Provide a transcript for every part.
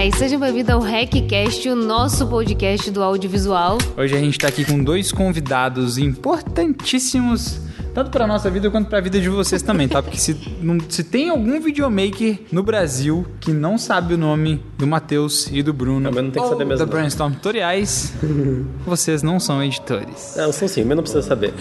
guys! Sejam bem-vindos ao RecCast, o nosso podcast do audiovisual. Hoje a gente tá aqui com dois convidados importantíssimos tanto para nossa vida quanto para a vida de vocês também, tá? Porque se, não, se tem algum videomaker no Brasil que não sabe o nome do Matheus e do Bruno, Também não tem que saber mesmo, da não. Brainstorm Tutoriais, vocês não são editores. Não, são sim, mas não precisa saber.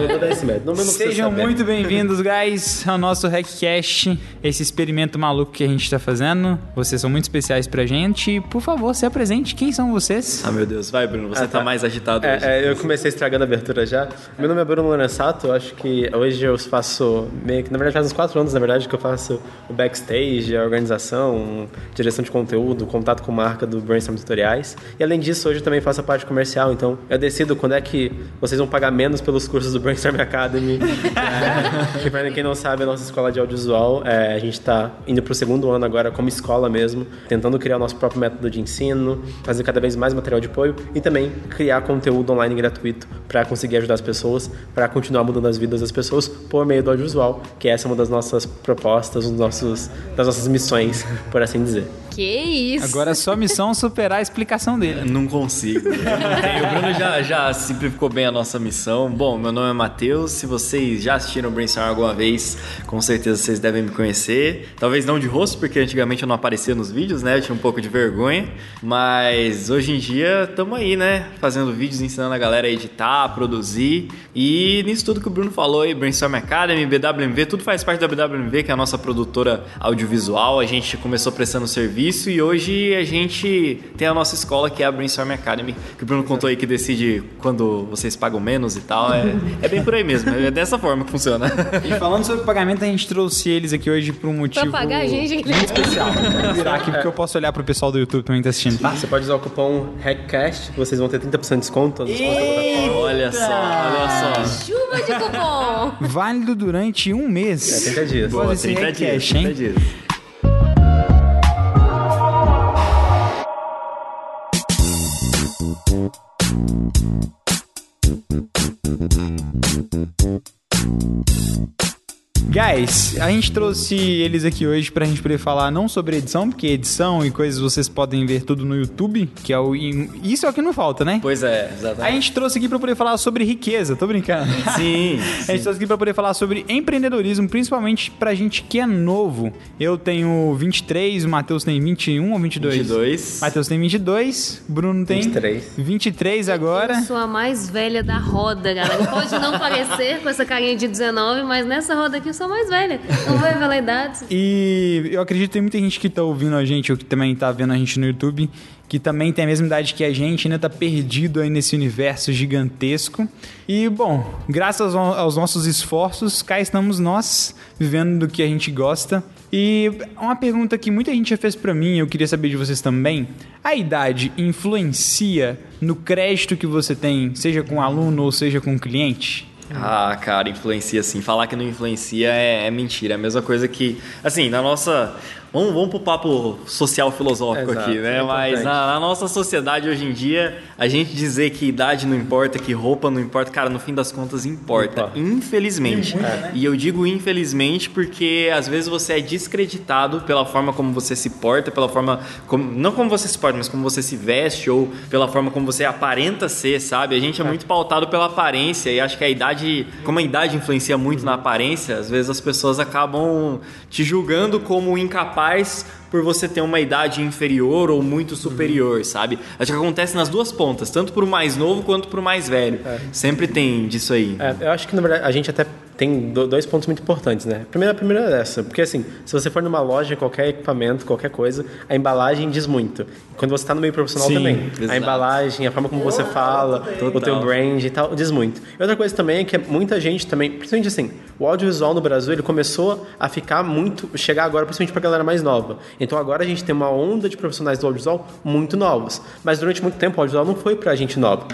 Eu vou dar esse. Não, não Sejam saber. muito bem-vindos, guys, ao nosso RecCast, esse experimento maluco que a gente tá fazendo. Vocês são muito especiais pra gente. E, por favor, se apresente. Quem são vocês? Ah, meu Deus. Vai, Bruno. Você Ah, tá. tá. mais agitado hoje. É, é, eu comecei estragando a abertura já. Meu nome é Bruno Lorenzato, eu acho que hoje eu faço meio que, na verdade, faz uns quatro anos, na verdade, que eu faço o backstage, a organização, direção de conteúdo, contato com marca do Brainstorm Tutoriais. E além disso, hoje eu também faço a parte comercial, então eu decido quando é que vocês vão pagar menos pelos cursos do Brainstorm Academy. é, que pra quem não sabe, a nossa escola de audiovisual, é, a gente tá indo pro segundo ano agora como escola mesmo, tentando criar o nosso próprio método de ensino, fazer cada vez mais material de apoio e também criar conteúdo online gratuito para conseguir ajudar as pessoas, para continuar mudando as vidas das pessoas por meio do audiovisual, que essa é uma das nossas propostas, um dos nossos, das nossas missões, por assim dizer. Que isso! Agora é só missão superar a explicação dele. Não consigo. O Bruno já, já simplificou bem a nossa missão. Bom, meu nome é Matheus. Se vocês já assistiram o Brainstorm alguma vez, com certeza vocês devem me conhecer. Talvez não de rosto, porque antigamente eu não aparecia nos vídeos, né? Eu tinha um pouco de vergonha. Mas hoje em dia estamos aí, né? Fazendo vídeos, ensinando a galera a editar, a produzir. E nisso tudo que o Bruno falou aí, Brainstorm Academy, BWMV, tudo faz parte da BWMV, que é a nossa produtora audiovisual. A gente começou prestando serviço e hoje a gente tem a nossa escola, que é a Brainstorm Academy, que o Bruno contou aí que decide quando vocês pagam menos e tal. É, é bem por aí mesmo, é dessa forma que funciona. E falando sobre pagamento, a gente trouxe eles aqui hoje por um motivo Pra pagar a gente? muito especial. Vou virar aqui porque eu posso olhar pro pessoal do YouTube também que tá assistindo, tá? Você pode usar o cupom HACCAST, que vocês vão ter 30% de desconto. olha só, olha só. Chuva de cupom! Válido durante um mês. É, 30 dias. Boa. Boa, esse 30 dias, Redcast, hein? 30 dias. Guys, a gente trouxe eles aqui hoje pra gente poder falar não sobre edição, porque edição e coisas vocês podem ver tudo no YouTube, que é o. Isso é o que não falta, né? Pois é, A exatamente. gente trouxe aqui pra poder falar sobre riqueza, tô brincando. Sim, A gente trouxe aqui pra poder falar sobre empreendedorismo, principalmente pra gente que é novo. Eu tenho 23, o Matheus tem 21 ou 22? 22. Matheus tem 22, Bruno tem 23. 23 agora. Eu sou a mais velha da roda, galera. Pode não parecer com essa carinha de 19, mas nessa roda aqui eu sou mais velha. Não vou revelar idades. E eu acredito que tem muita gente que tá ouvindo a gente, ou que também tá vendo a gente no YouTube, que também tem a mesma idade que a gente, ainda tá perdido aí nesse universo gigantesco. E, bom, graças ao- aos nossos esforços, cá estamos nós, vivendo do que a gente gosta. E uma pergunta que muita gente já fez pra mim, eu queria saber de vocês também. A idade influencia no crédito que você tem, seja com aluno ou seja com cliente? Ah, cara, influencia sim. Falar que não influencia é, é mentira. É a mesma coisa que. Assim, na nossa. Vamos, vamos pro papo social filosófico Exato, aqui, né? é Mas na, na nossa sociedade hoje em dia, a gente dizer que idade não importa, que roupa não importa, cara, no fim das contas importa. Infelizmente. E eu digo infelizmente porque às vezes você é descreditado pela forma como você se porta, pela forma. Como, não como você se porta, mas como você se veste ou pela forma como você aparenta ser, sabe? A gente é muito pautado pela aparência e acho que a idade, como a idade influencia muito na aparência, às vezes as pessoas acabam te julgando como incapaz por você ter uma idade inferior ou muito superior, sabe? Acho que acontece nas duas pontas, tanto pro mais novo quanto pro mais velho. Sempre tem disso aí. É, eu acho que na verdade a gente até tem do- dois pontos muito importantes, né? Primeiro, a primeira é essa, porque assim, se você for numa loja, qualquer equipamento, qualquer coisa, a embalagem diz muito. Quando você está no meio profissional Sim, também, exato. a embalagem, a forma como você fala, o teu brand e tal, diz muito. E outra coisa também é que muita gente também, principalmente assim, o audiovisual no Brasil, ele começou a ficar muito, chegar agora principalmente pra galera mais nova. Então agora a gente tem uma onda de profissionais do audiovisual muito novos. Mas durante muito tempo o audiovisual não foi pra gente nova.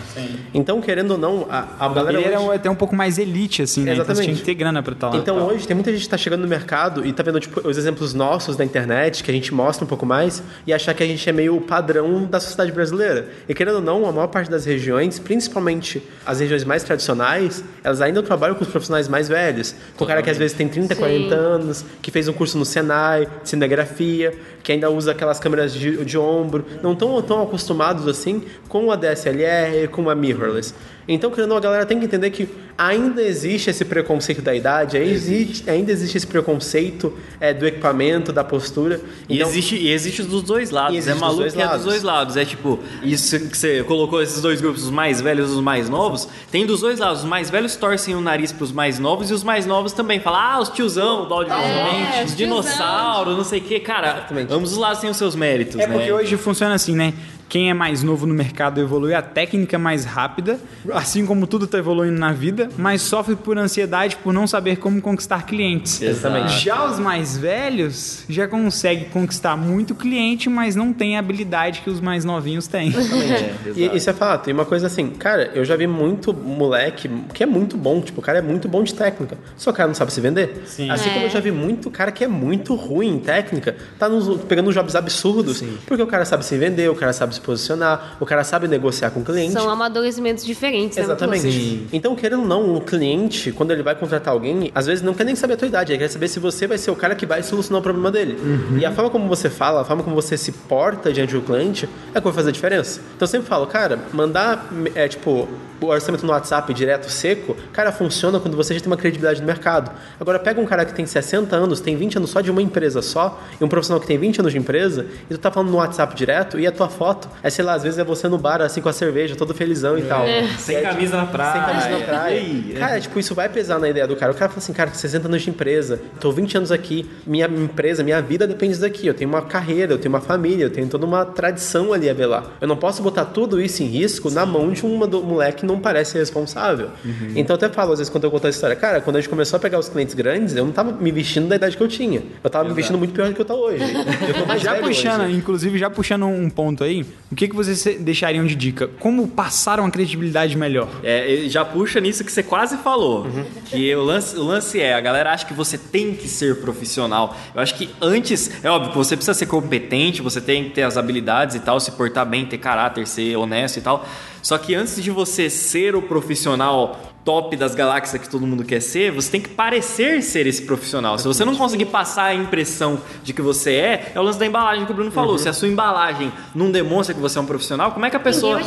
Então, querendo ou não, a, a galera Ele era hoje- até um pouco mais elite, assim, né? Então Exatamente. tinha que ter grana pra estar lá. Então hoje tem muita gente que tá chegando no mercado e tá vendo tipo, os exemplos nossos da internet, que a gente mostra um pouco mais, e achar que a gente é meio o padrão da sociedade brasileira. E querendo ou não, a maior parte das regiões, principalmente as regiões mais tradicionais, elas ainda trabalham com os profissionais mais velhos. Com o cara que às vezes tem 30, 40 anos, que fez um curso no Senai, de cinegrafia, que ainda usa aquelas câmeras de, de ombro, não estão tão acostumados assim com a DSLR, com a mirrorless. Então, querendo ou não, a galera tem que entender que ainda existe esse preconceito da idade, ainda existe, ainda existe esse preconceito é, do equipamento, da postura. E, Então, existe, e existe dos dois lados. existe É maluco que é dos dois lados. É tipo, isso que você colocou esses dois grupos, os mais velhos e os mais novos, tem dos dois lados. Os mais velhos torcem o nariz pros mais novos e os mais novos também. Falam, ah, os tiozão do audiovisualmente, É, os os dinossauro, não sei o quê. Cara, Exatamente. ambos os lados têm os seus méritos, É né? porque hoje funciona assim, né? Quem é mais novo no mercado evolui a técnica mais rápida, assim como tudo está evoluindo na vida, mas sofre por ansiedade por não saber como conquistar clientes. Exatamente. Já os mais velhos já conseguem conquistar muito cliente, mas não tem a habilidade que os mais novinhos têm. É, E isso é fato. E uma coisa assim, cara, eu já vi muito moleque que é muito bom, tipo, o cara é muito bom de técnica, só que o cara não sabe se vender. Sim. Assim É. como eu já vi muito cara que é muito ruim em técnica, tá nos, pegando jobs absurdos, porque o cara sabe se vender, o cara sabe se posicionar, o cara sabe negociar com o cliente. São amadurecimentos diferentes, né? Exatamente. Sim. Então, querendo ou não, o cliente, quando ele vai contratar alguém, às vezes não quer nem saber a tua idade, ele quer saber se você vai ser o cara que vai solucionar o problema dele. E a forma como você fala, a forma como você se porta diante do cliente é que vai fazer a diferença. Então, eu sempre falo, cara, mandar, é, tipo, o orçamento no WhatsApp direto, seco, cara, funciona quando você já tem uma credibilidade no mercado. Agora, pega um cara que tem 60 anos, tem 20 anos só de uma empresa só, e um profissional que tem 20 anos de empresa, e tu tá falando no WhatsApp direto, e a tua foto, é, sei lá, às vezes é você no bar, assim, com a cerveja, todo felizão e tal. Sem camisa na praia. Sem camisa na praia. Cara, tipo, isso vai pesar na ideia do cara. O cara fala assim, cara, 60 anos de empresa, tô 20 anos aqui, minha empresa, minha vida depende daqui. Eu tenho uma carreira, eu tenho uma família, eu tenho toda uma tradição ali a velar. Eu não posso botar tudo isso em risco na mão de um moleque que não parece responsável. Uhum. Então eu até falo, às vezes, quando eu conto essa história, cara, quando a gente começou a pegar os clientes grandes, eu não tava me vestindo da idade que eu tinha. Eu tava me vestindo muito pior do que eu tô hoje. Eu tô mais Já velho puxando, hoje. inclusive, já puxando um ponto aí, o que, que vocês deixariam de dica? Como passar uma credibilidade melhor? É, já puxa nisso que você quase falou. Que o lance, o lance é, a galera acha que você tem que ser profissional. Eu acho que antes, é óbvio que você precisa ser competente, você tem que ter as habilidades e tal, se portar bem, ter caráter, ser honesto e tal. Só que antes de você ser o profissional top das galáxias que todo mundo quer ser, você tem que parecer ser esse profissional. Se você não conseguir passar a impressão de que você é, é o lance da embalagem que o Bruno falou. Se a sua embalagem não demonstra que você é um profissional, como é que a pessoa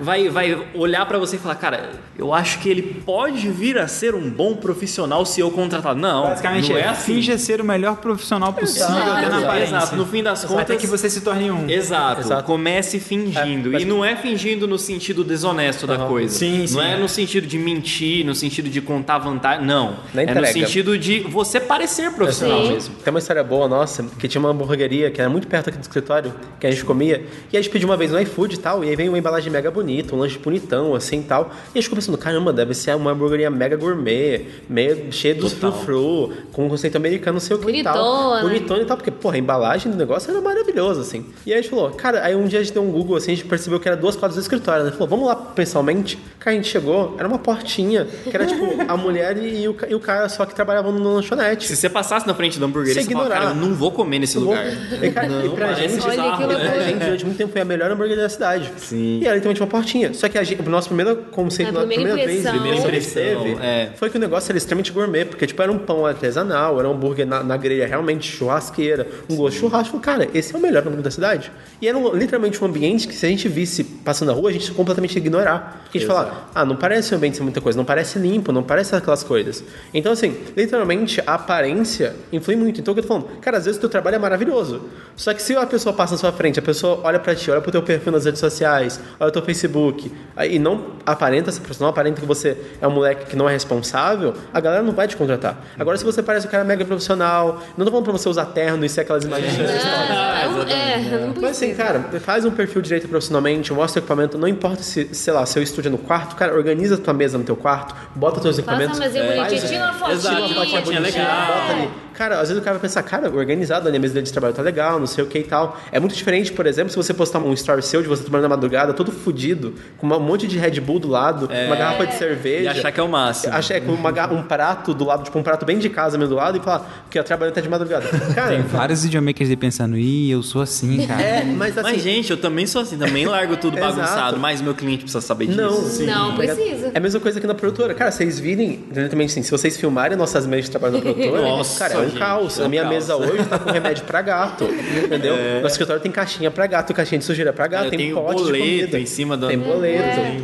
vai vai, olhar pra você e falar, cara, eu acho que ele pode vir a ser um bom profissional se eu contratar. Não, Basicamente, não é é, assim. finja ser o melhor profissional possível Exato, até na exato. aparência. Exato, no fim das contas... Até que você se torne um. Exato. Exato. comece fingindo. É, mas- E não é fingindo no sentido desonesto da coisa. Sim, sim. Não é no sentido de mentir, no sentido de contar vantagem. Não. Na é no entrega. sentido de você parecer profissional Sim. mesmo. Tem uma história boa nossa, que tinha uma hamburgueria que era muito perto aqui do escritório, que a gente comia, e a gente pediu uma vez no iFood e tal, e aí vem uma embalagem mega bonita, um lanche bonitão, assim e tal. E a gente ficou pensando, caramba, deve ser uma hamburgueria mega gourmet, meio cheia dos frufru, com um conceito americano, não sei o que e tal. Bonitona. Bonitona e tal, porque, porra, a embalagem do negócio era maravilhosa, assim. E aí a gente falou, cara, aí um dia a gente deu um Google, assim, a gente percebeu que era duas quadras do escritório, né? Falou, vamos lá pessoalmente. Cara, a gente chegou, era uma portinha, que era tipo a mulher e o, ca- e o cara só que trabalhavam no lanchonete. Se você passasse na frente da hamburgueria, você fala, cara, eu não vou comer nesse Eu vou- lugar. E, cara, e Não, pra parece gente, Olha bizarro, que e loucura. né? pra gente, durante muito tempo, foi a melhor hambúrguer da cidade. Sim. E era literalmente uma portinha. Só que a gente, o nosso primeiro conceito, A na primeira primeira vez, impressão. primeira vez Primeira teve, impressão, é. foi que o negócio era extremamente gourmet, porque tipo, era um pão artesanal, era um hambúrguer na, na grelha realmente churrasqueira, um gosto de churrasco. Cara, esse é o melhor hambúrguer da cidade. E era um- literalmente um ambiente que se a gente visse passando na rua, a gente completamente ignorar. Porque a gente Exato. falava, ah, não parece um ambiente sem muita coisa, não parece limpo, não parece aquelas coisas. Então, assim, literalmente a aparência influi muito. Então, o que eu tô falando, cara, às vezes o teu trabalho é maravilhoso. Só que se a pessoa passa na sua frente, a pessoa olha pra ti, olha pro teu perfil nas redes sociais, olha o teu Facebook, e não aparenta essa pessoa, não aparenta que você é um moleque que não é responsável, a galera não vai te contratar. Agora, se você parece um cara mega profissional, não tô falando pra você usar terno e ser aquelas imagens Não, não, é, não mas assim, cara, faz um perfil direito profissionalmente, mostra o equipamento, não importa se, sei lá, seu estúdio é no quarto, cara, organiza a tua mesa no teu quarto, bota teus Faça equipamentos. uma mesinha faz- bonitinha, tira uma Exato, fotinha. uma fotinha legal. bota ali. Cara, às vezes o cara vai pensar, cara, organizado, a minha mesa dele de trabalho tá legal, não sei o que e tal. É muito diferente, por exemplo, se você postar um story seu de você tomando na madrugada, todo fudido, com um monte de Red Bull do lado, uma garrafa de cerveja. E achar que é o máximo. Acha, é, com uma um prato do lado, tipo um prato bem de casa mesmo do lado, e falar que eu trabalho até de madrugada. Cara, Tem vários videomakers aí pensando, ih, eu sou assim, cara. é, mas assim. Mas, gente, eu também sou assim, também largo tudo bagunçado, mas meu cliente precisa saber disso. Não, Não precisa. É a mesma coisa que na produtora. Cara, vocês virem, diretamente assim, se vocês filmarem nossas mesas de trabalho na produtora, Nossa, cara, é um gente, caos. é um a minha caos. mesa hoje tá com remédio pra gato, entendeu? Nosso escritório tem caixinha pra gato, caixinha de sujeira pra gato, É. Eu tem tenho pote boleto em cima da- Tem boleto. É.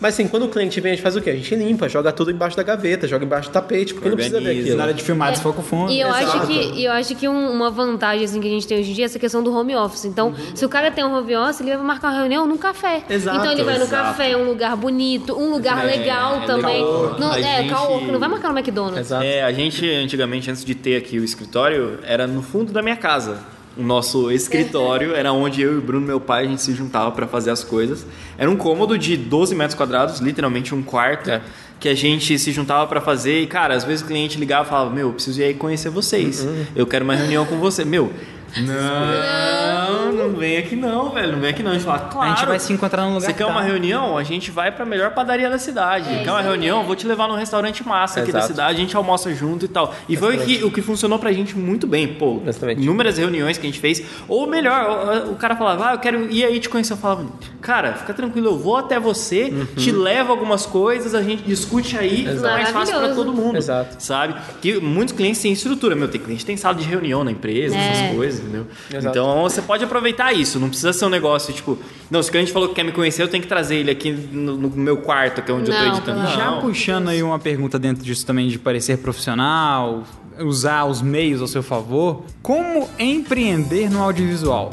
Mas assim, quando o cliente vem, a gente faz o quê? A gente limpa, joga tudo embaixo da gaveta, joga embaixo do tapete, porque não precisa ver Organiza. aquilo. Na hora de filmar, desfoca o fundo. E eu Exato. acho que, eu acho que um- uma vantagem assim, que a gente tem hoje em dia é essa questão do home office. Então, se o cara tem um home office, ele vai marcar uma reunião num café. Exato, então ele vai no exato. café, um lugar bonito, um lugar É, legal é também. legal. Não, A é, gente- cowork, não vai marcar no McDonald's. Exato. É, a gente antigamente, antes de ter aqui o escritório, era no fundo da minha casa. O nosso escritório era onde eu e o Bruno, meu pai, a gente se juntava para fazer as coisas. Era um cômodo de 12 metros quadrados, literalmente um quarto, É. que a gente se juntava para fazer. E, cara, às vezes o cliente ligava e falava: Meu, eu preciso ir aí conhecer vocês. Uhum. Eu quero uma reunião com você. Meu, não, não vem aqui não, velho. Não vem aqui não. A gente fala: Claro. A gente vai se encontrar num lugar Você quer que uma tá. reunião? A gente vai pra melhor padaria da cidade. quer uma reunião? Vou te levar num restaurante massa aqui da Exato. cidade, a gente almoça junto e tal. E foi o que, o que funcionou pra gente muito bem, pô. Exatamente. Inúmeras reuniões que a gente fez. Ou melhor, o, o cara falava, ah, eu quero ir aí te conhecer. Eu falava, cara, fica tranquilo, eu vou até você, Uhum. te levo algumas coisas, a gente discute aí, fica mais fácil pra todo mundo. Exato. Sabe? Que muitos clientes têm estrutura, meu, tem cliente que tem sala de reunião na empresa, É. essas coisas, entendeu? Exato. Então você pode aproveitar isso, não precisa ser um negócio tipo, não, se o cliente falou que quer me conhecer, eu tenho que trazer ele aqui no, no meu quarto, que é onde eu Não, tô editando. não. Já Não. puxando aí uma pergunta dentro disso também de parecer profissional, usar os meios ao seu favor, como empreender no audiovisual?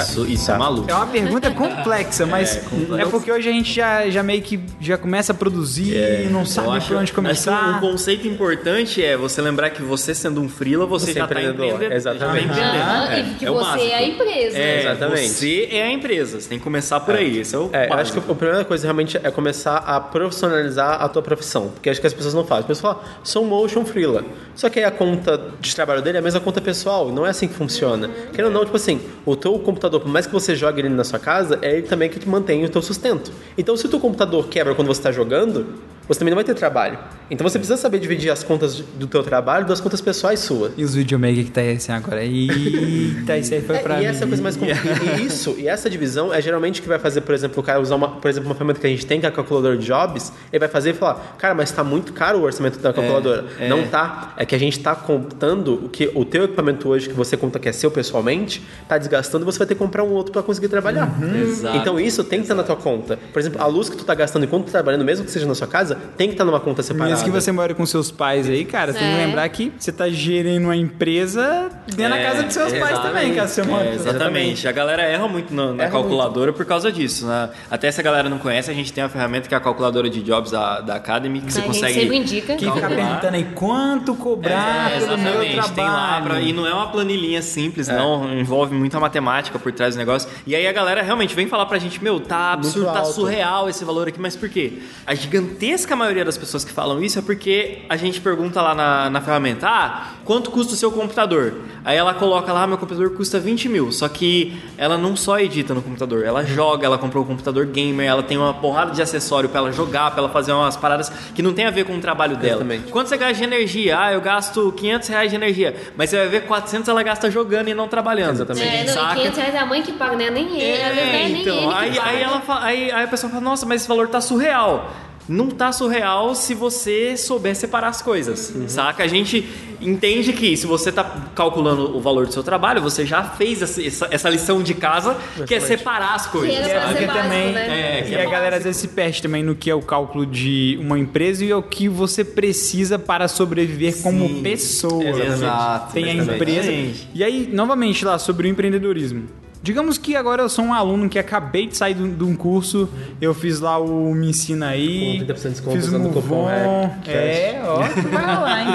Isso, isso Tá. é maluco. É uma pergunta complexa, mas é, complexo. porque hoje a gente já, já meio que já começa a produzir e não sabe acho- por onde acho que começar. um conceito importante é você lembrar que você sendo um freela, você, Você já está empreendedor, exatamente. Tá empreendendo. Aham, É, e que é o você é a empresa. É, Exatamente. Você é a empresa, você tem que começar por aí. Esse é o É, eu acho que a primeira coisa realmente é começar a profissionalizar a tua profissão, porque acho que as pessoas não fazem. As pessoas falam, sou um motion freela. Só que aí a conta de trabalho dele é a mesma conta pessoal, e não é assim que funciona. Querendo ou não, tipo assim, o teu computador, por mais que você jogue ele na sua casa, é ele também que te mantém o teu sustento. Então, se o teu computador quebra quando você está jogando, você também não vai ter trabalho. Então, você precisa saber dividir as contas do teu trabalho das contas pessoais suas. E os videomakers que tá aí assim agora? Eita, isso aí foi É, pra e mim. essa é a coisa mais complicada. E isso, e essa divisão é geralmente o que vai fazer, por exemplo, o cara usar uma, por exemplo, uma ferramenta que a gente tem, que é a calculadora de jobs, ele vai fazer e falar, cara, mas tá muito caro o orçamento da calculadora. é. Não tá. É que a gente tá contando o que o teu equipamento hoje, que você conta que é seu pessoalmente, tá desgastando e você vai ter que comprar um outro para conseguir trabalhar. Exato. Então isso tem que estar na tua conta. Por exemplo, a luz que tu tá gastando enquanto tu tá trabalhando, mesmo que seja na sua casa, tem que estar numa conta separada. Mesmo que você mora com seus pais aí, cara, você tem que É. lembrar que você tá gerindo uma empresa dentro da É, casa dos seus pais também, cara. Você mora É, exatamente. A galera erra muito na, na Erra calculadora por causa disso. né? Até se a galera não conhece, a gente tem uma ferramenta que é a calculadora de jobs da, da Academy, que você a consegue. sempre indica. Quem fica perguntando aí quanto cobrar É, pelo meu exatamente, trabalho. tem lá pra- e não é uma planilhinha simples, não. Envolve muita matemática por trás do negócio. E aí a galera realmente vem falar pra gente, meu, tá absurdo, tá surreal esse valor aqui, mas por quê? A gigantesca maioria das pessoas que falam isso é porque a gente pergunta lá na, na ferramenta, ah, quanto custa o seu computador? Aí ela coloca lá, meu computador custa 20 mil. Só que ela não só edita no computador, ela joga, ela comprou um computador gamer, ela tem uma porrada de acessório pra ela jogar, pra ela fazer umas paradas que não tem a ver com o trabalho dela. Exatamente. Quanto você gasta de energia? Ah, eu gasto 500 reais de energia. Mas você vai ver 400 ela gasta jogando e não trabalhando. Exatamente. É, não, e Saca? 500 reais é a mãe que paga, né? Nem ele, é É, nem então, ele que aí, paga. aí, ela fala- aí, aí a pessoa fala, nossa, mas esse valor tá surreal. Não tá surreal se você souber separar as coisas, Uhum. saca? A gente entende que se você tá calculando o valor do seu trabalho, você já fez essa, essa- lição de casa, que é separar as coisas. Que era É, pra porque ser básico, também. né? É, que e é a galera às vezes se perde também no que é o cálculo de uma empresa e o que você precisa para sobreviver como pessoa. Exato, Tem a empresa. Exatamente. E aí, novamente, lá sobre o empreendedorismo. Digamos que agora eu sou um aluno que acabei de sair de um- curso, eu fiz lá o Me Ensina Aí, Com 30% de desconto fiz usando o cupom. É, ó, vai lá, hein?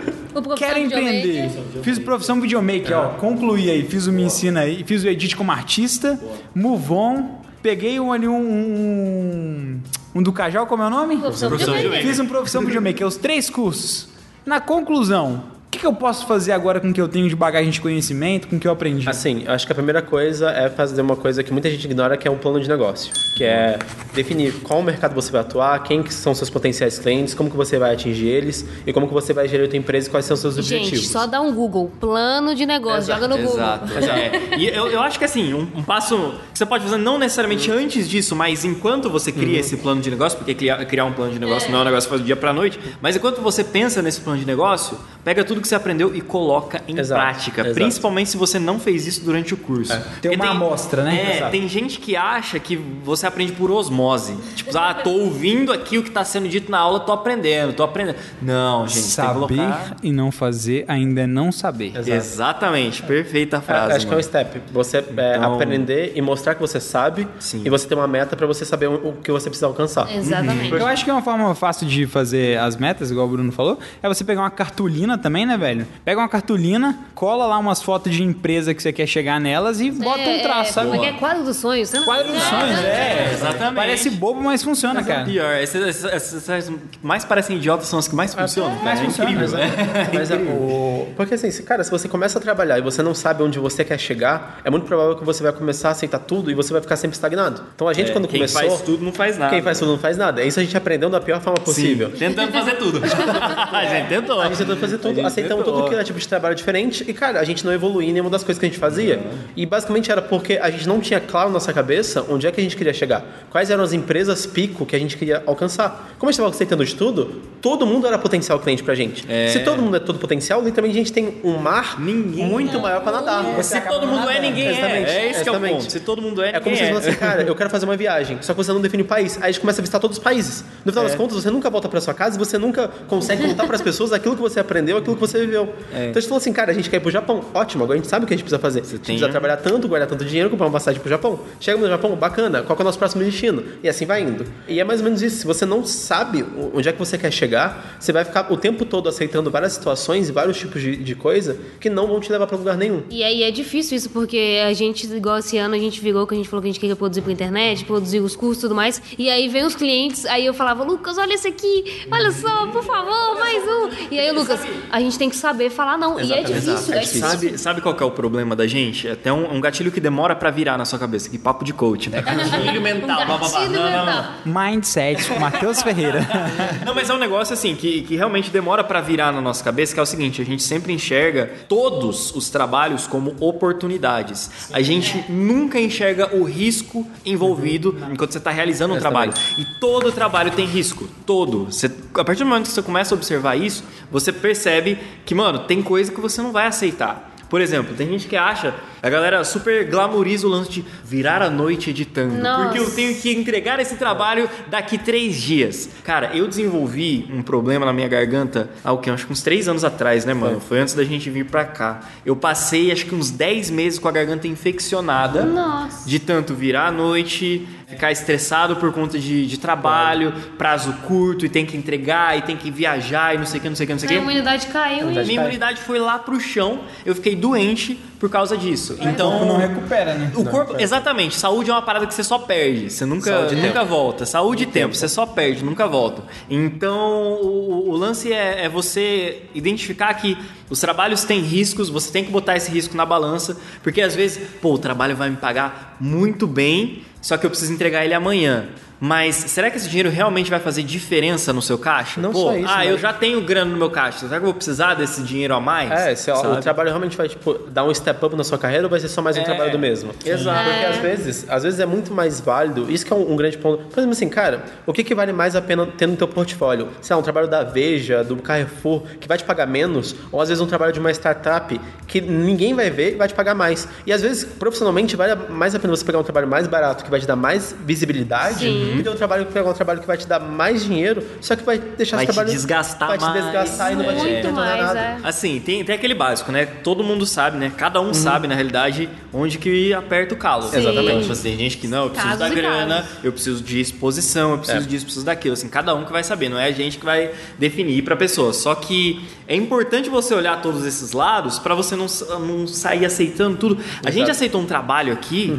Quero empreender. Fiz profissão videomaker, ó. É. Concluí aí. Fiz o Me Ensina aí. Fiz o Edit como artista. Move On. peguei um, ali um, um. um do Cajal, como é o nome? Profissão Profissão videomaker. de Fiz um profissão videomaker, os três cursos. Na conclusão, que, que eu posso fazer agora com o que eu tenho de bagagem de conhecimento, com o que eu aprendi? Assim, eu acho que a primeira coisa é fazer uma coisa que muita gente ignora, que é um plano de negócio. Que é definir qual mercado você vai atuar, quem que são seus potenciais clientes, como que você vai atingir eles e como que você vai gerir a tua empresa e quais são os seus Gente, objetivos. só dá um Google. Plano de negócio. Exato, joga no Google. Exato. É. E eu, eu acho que assim, um, um passo que você pode fazer não necessariamente antes disso, mas enquanto você cria esse plano de negócio, porque criar, criar um plano de negócio não é um negócio que faz do dia pra noite, mas enquanto você pensa nesse plano de negócio, pega tudo que você aprendeu e coloca em Exato, prática. exato. Principalmente se você não fez isso durante o curso. Tem Porque uma amostra, né? É, tem gente que acha que você aprende por osmose. Tipo, ah, tô ouvindo aqui o que tá sendo dito na aula, tô aprendendo, tô aprendendo. Não, gente, Saber tem que colocar... e não fazer ainda é não saber. Exato. Exatamente, perfeita É, frase. acho que é um mano. step. Você é, Então- aprender e mostrar que você sabe Sim. e você ter uma meta pra você saber o o que você precisa alcançar. Exatamente. Eu acho que uma forma fácil de fazer as metas, igual o Bruno falou, é você pegar uma cartolina também, né, velho? Pega uma cartolina, cola lá umas fotos de empresa que você quer chegar nelas e bota um traço, sabe? Como é é quadro dos sonhos? Você não- Quadro dos sonhos, é. Exatamente. Parece bobo, mas funciona, Mas é cara. pior, essas, essas- essas- mais parecem idiotas são as que mais funcionam. mais cara. funcionam, incrível, né? Mas é, o... Porque assim, se- cara, se você começa a trabalhar e você não sabe onde você quer chegar, é muito provável que você vai começar a aceitar tudo e você vai ficar sempre estagnado. Então a gente, quando É, Quem começou. faz tudo não faz nada. Quem faz tudo não faz nada. É isso a gente aprendeu da pior forma possível. Sim, tentando fazer tudo. a gente tentou. A gente tentou fazer A tudo, gente aceitamos tentou. tudo que era tipo de trabalho diferente e, cara, a gente não evoluía em nenhuma das coisas que a gente fazia. E basicamente era porque a gente não tinha claro na nossa cabeça onde é que a gente queria chegar. Quais eram as empresas pico que a gente queria alcançar. Como a gente estava aceitando de tudo, todo mundo era potencial cliente pra gente. Se todo mundo é todo potencial, literalmente a gente tem um mar Ninguém muito maior pra nadar. Se todo mundo é, ninguém Exatamente, é. É esse que é o exatamente. ponto. Se todo mundo é, É como ninguém se você é. falasse assim, cara, eu quero fazer uma viagem, só que você não define o país. Aí a gente começa a visitar todos os países. No final das contas, você nunca volta pra sua casa e você nunca consegue contar pras pessoas aquilo que você aprendeu, aquilo que você viveu. Então a gente falou assim, cara, a gente quer ir pro Japão. Ótimo, agora a gente sabe o que a gente precisa fazer. a gente tem precisa trabalhar tanto, guardar tanto dinheiro, comprar uma passagem pro Japão. Chegamos no Japão, bacana, qual que é o nosso próximo destino? E assim vai indo. E é mais ou menos isso. Se você não sabe onde é que você quer chegar, você vai ficar o tempo todo aceitando várias situações e vários tipos de, de coisa que não vão te levar pra lugar nenhum. E aí é difícil isso, porque a gente, igual esse ano, a gente virou que a gente falou que a gente queria produzir pra internet, produzir os cursos e tudo mais. E aí vem os clientes, aí eu falava, Lucas, olha esse aqui, olha só, por favor, mais um. E aí, Lucas, a gente tem que saber falar não. E é difícil, é difícil. Sabe, sabe qual que é o problema da gente? É até um, um gatilho que demora pra virar na sua cabeça. Que papo de coach, né? Gatilho mental. Um gatilho Não, não, não. Mindset, com Matheus Ferreira. Não, mas é um negócio assim que, que realmente demora pra virar na nossa cabeça, que é o seguinte, a gente sempre enxerga todos os trabalhos como oportunidades. A gente nunca enxerga o risco envolvido enquanto você está realizando um trabalho. E todo trabalho tem risco, todo. Você, a partir do momento que você começa a observar isso, você percebe que, mano, tem coisa que você não vai aceitar. Por exemplo, tem gente que acha, a galera super glamoriza o lance de virar a noite editando. Nossa. Porque eu tenho que entregar esse trabalho daqui três dias. Cara, eu desenvolvi um problema na minha garganta há o que? Acho que uns três anos atrás, né, mano? Foi antes da gente vir pra cá. Eu passei acho que uns 10 meses com a garganta infeccionada. Nossa. De tanto virar à noite, ficar estressado por conta de, de trabalho, prazo curto, e tem que entregar, e tem que viajar, e não sei o que, não sei o que, não sei o A que. imunidade caiu, hein? Minha imunidade foi lá pro chão, eu fiquei doente por causa disso. Então, não recupera, né? o corpo, exatamente. Saúde é uma parada que você só perde. Você nunca, Saúde nunca tempo. volta. Saúde e tempo. Você só perde, nunca volta. Então, o, o lance é, é você identificar que os trabalhos têm riscos, você tem que botar esse risco na balança, porque às vezes, pô, o trabalho vai me pagar muito bem, só que eu preciso entregar ele amanhã. Mas será que esse dinheiro realmente vai fazer diferença no seu caixa? Não Pô, só isso, ah, né? eu já tenho grana no meu caixa. Será que eu vou precisar desse dinheiro a mais? É, se o trabalho realmente vai tipo, dar um step up na sua carreira ou vai ser só mais um É, trabalho do mesmo? exato. Porque às vezes, às vezes é muito mais válido, isso que é um, um grande ponto. Por exemplo, assim, cara, o que, que vale mais a pena ter no teu portfólio? Sei lá, um trabalho da Veja, do Carrefour, que vai te pagar menos, ou às vezes um trabalho de uma startup que ninguém vai ver e vai te pagar mais. E às vezes, profissionalmente, vale mais a pena você pegar um trabalho mais barato, que vai te dar mais visibilidade, pedir um trabalho, pegar um trabalho que vai te dar mais dinheiro, só que vai deixar Vai esse te trabalho... desgastar Vai te mais. desgastar e não vai te mais, nada. é. Assim, tem, tem aquele básico, né? Todo mundo sabe, né? Cada Uhum. um sabe, na realidade, onde que aperta o calo. Sim. Exatamente. Tipo assim, tem gente que não, eu preciso Casos da grana, casos. eu preciso de exposição, eu preciso É. disso, preciso daquilo. Assim, cada um que vai saber, não é a gente que vai definir pra pessoa. Só que é importante você olhar todos esses lados pra você não, não sair aceitando tudo. A gente aceitou um trabalho aqui